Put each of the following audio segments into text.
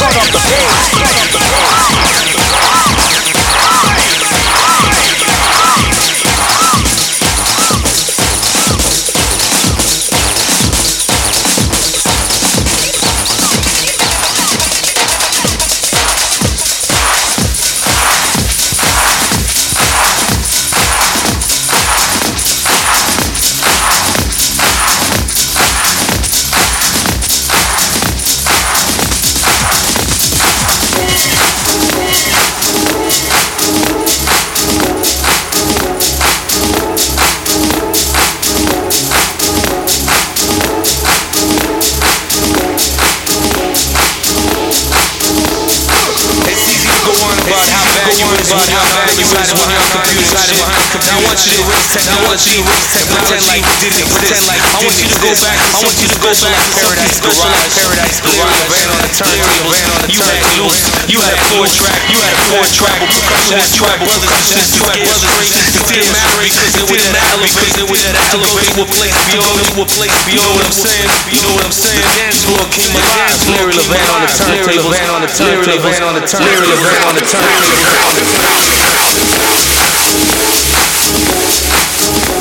the bass. Turn up the technology pretend like you didn't pretend like I want you to go back. I want you to go back to Paradise Garage, Paradise Garage, van on the turntable, van on the You had loose, you had four track, you had four track percussion with two brothers and shit. You had brothers and it didn't matter because it was that elevate, it was that elevate to a place beyond, to a place beyond. You know what I'm saying? You know what I'm saying? Dance floor came alive. Larry Levan on the turntable, van on the turntable, van on the turntable, van on the turntable. said, Thank you.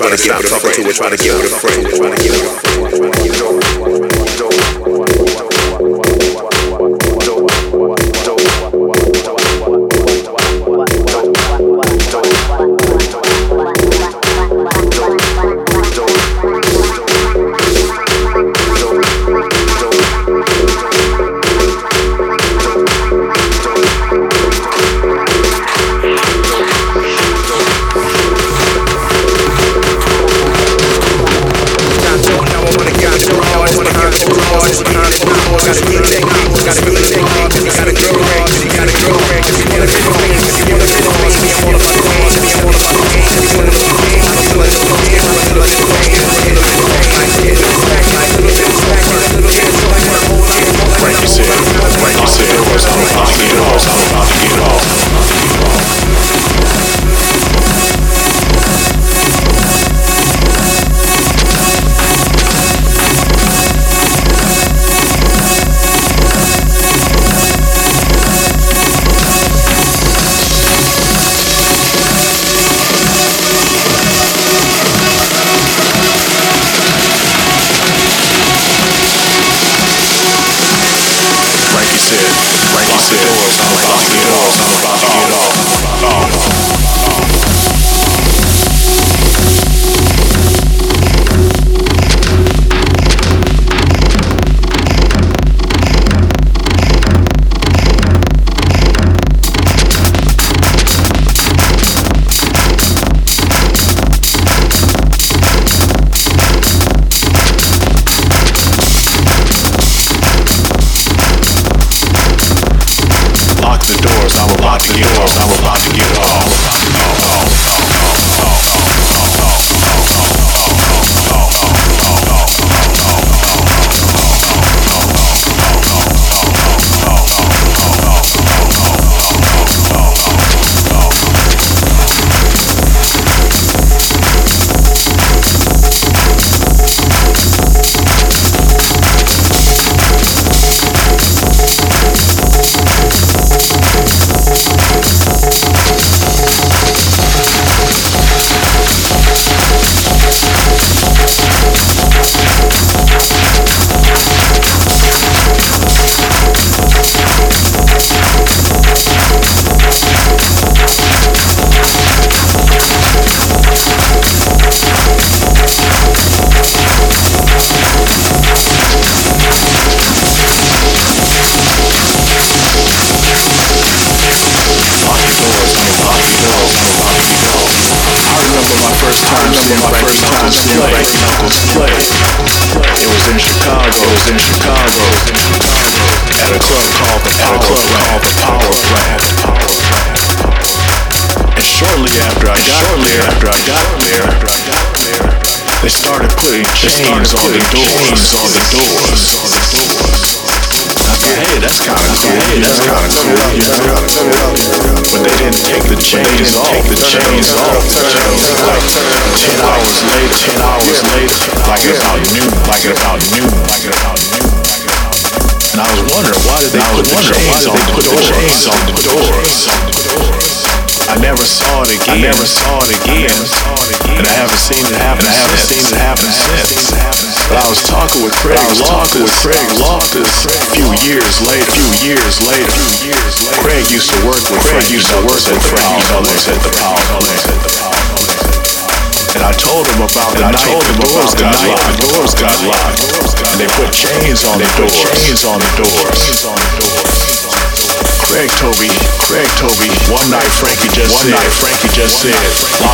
trying to get with a friend. We're trying to get Frankie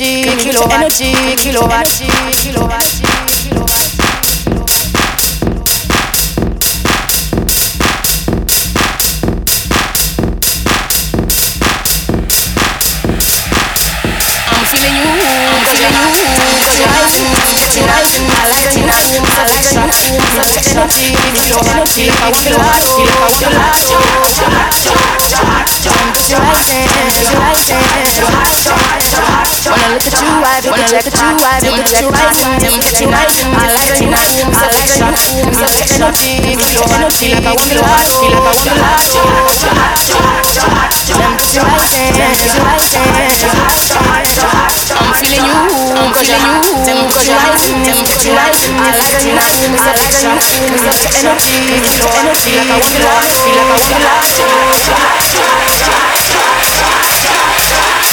energy, kilo energy, kilowatt, kilowatt, you, I wanna look at you, I wanna look at you rising, look at you rising. I like the you, I like the you, such an energy, feel your energy, I want the light, feel it, I want the you're rising. I'm feeling you, I'm feeling you, cause you're rising, cause you're rising. I like the you, I like the you, such an energy, feel your energy, like I want the light, feel like I want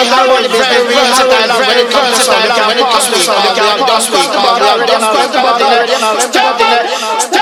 business, I run the business, versatile, I'm ready, the I'm the this week, I'm ready, this week, I'm ready, this week, I'm ready, this week, I'm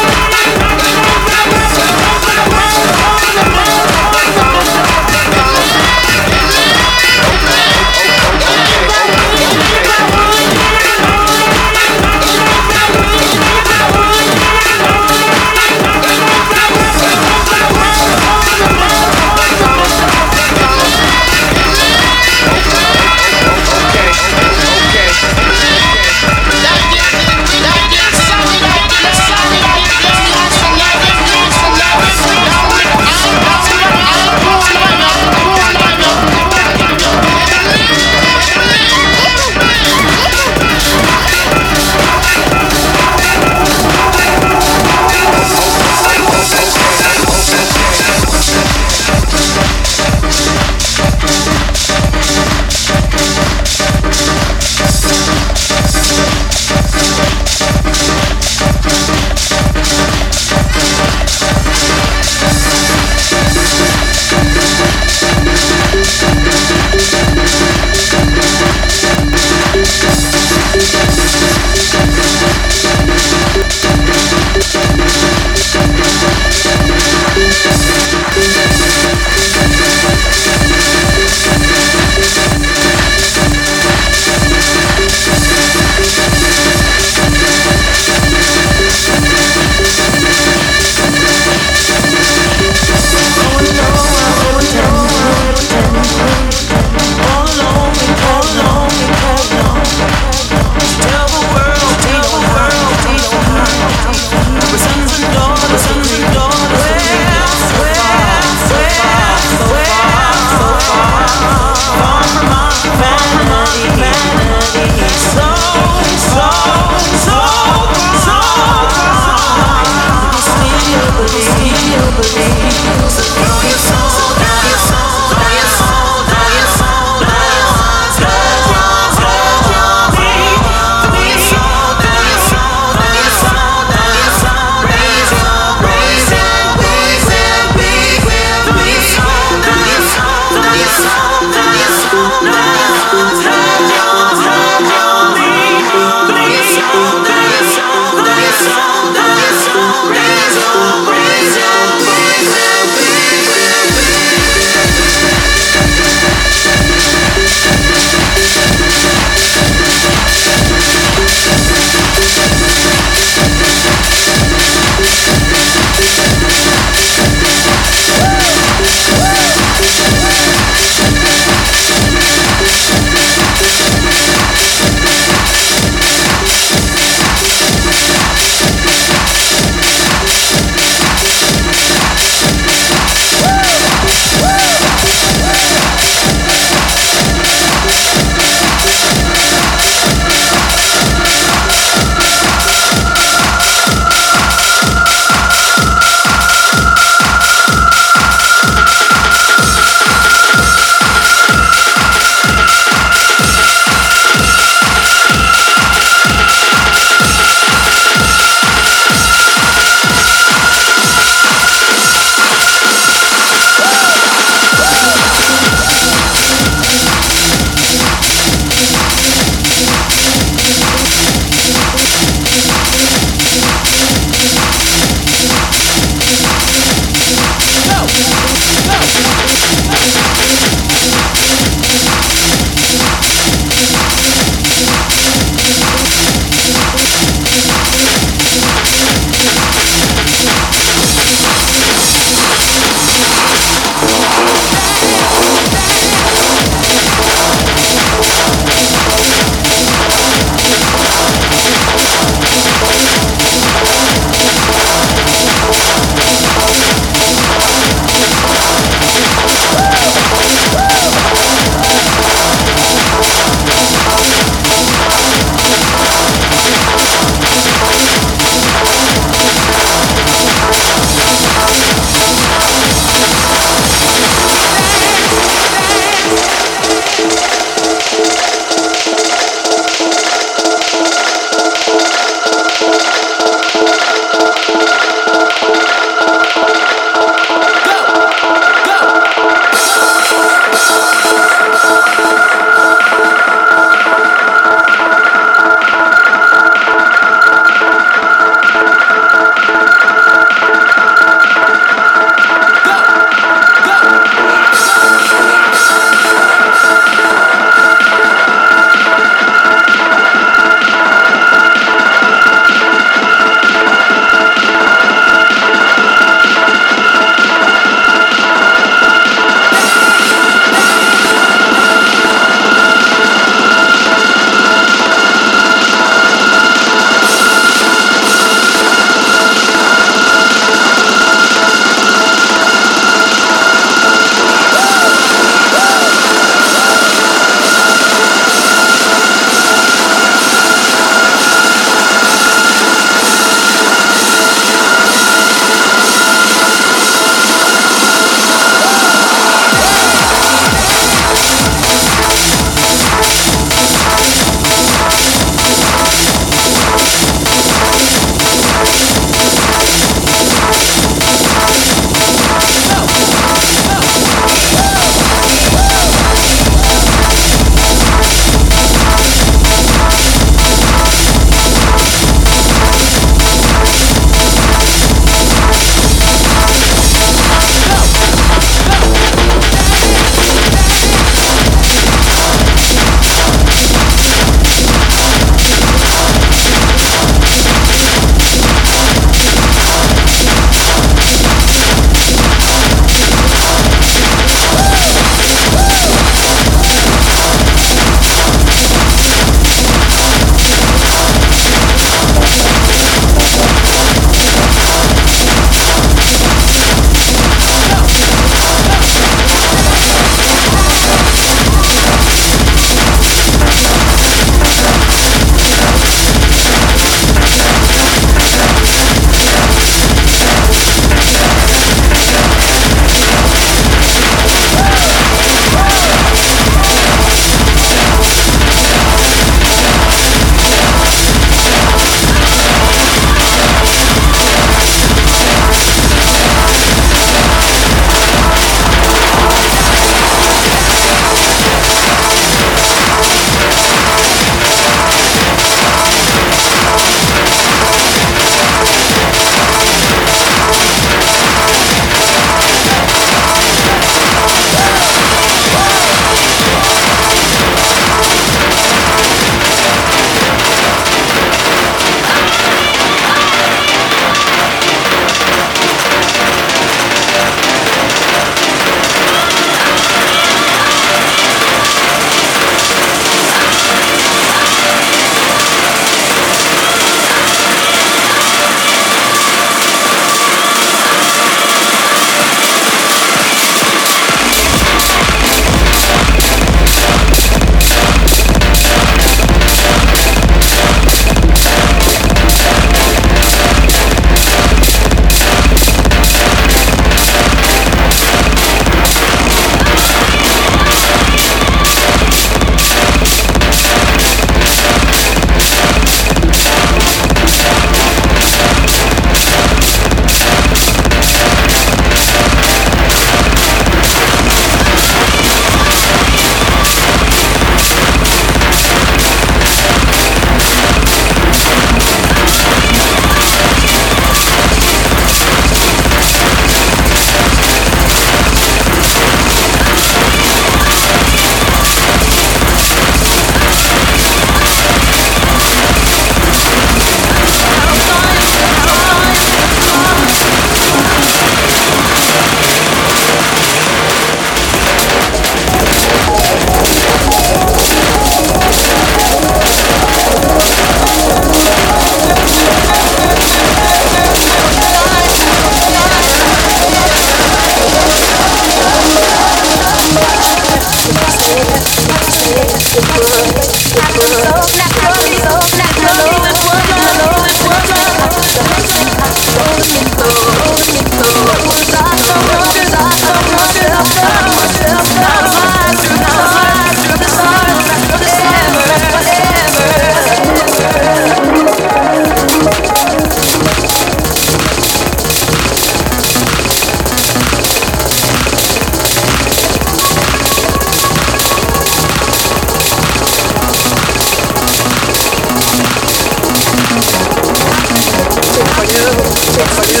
What I could do,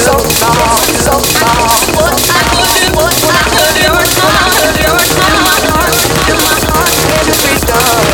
so I I could do, what I I could do, what I I could do, what I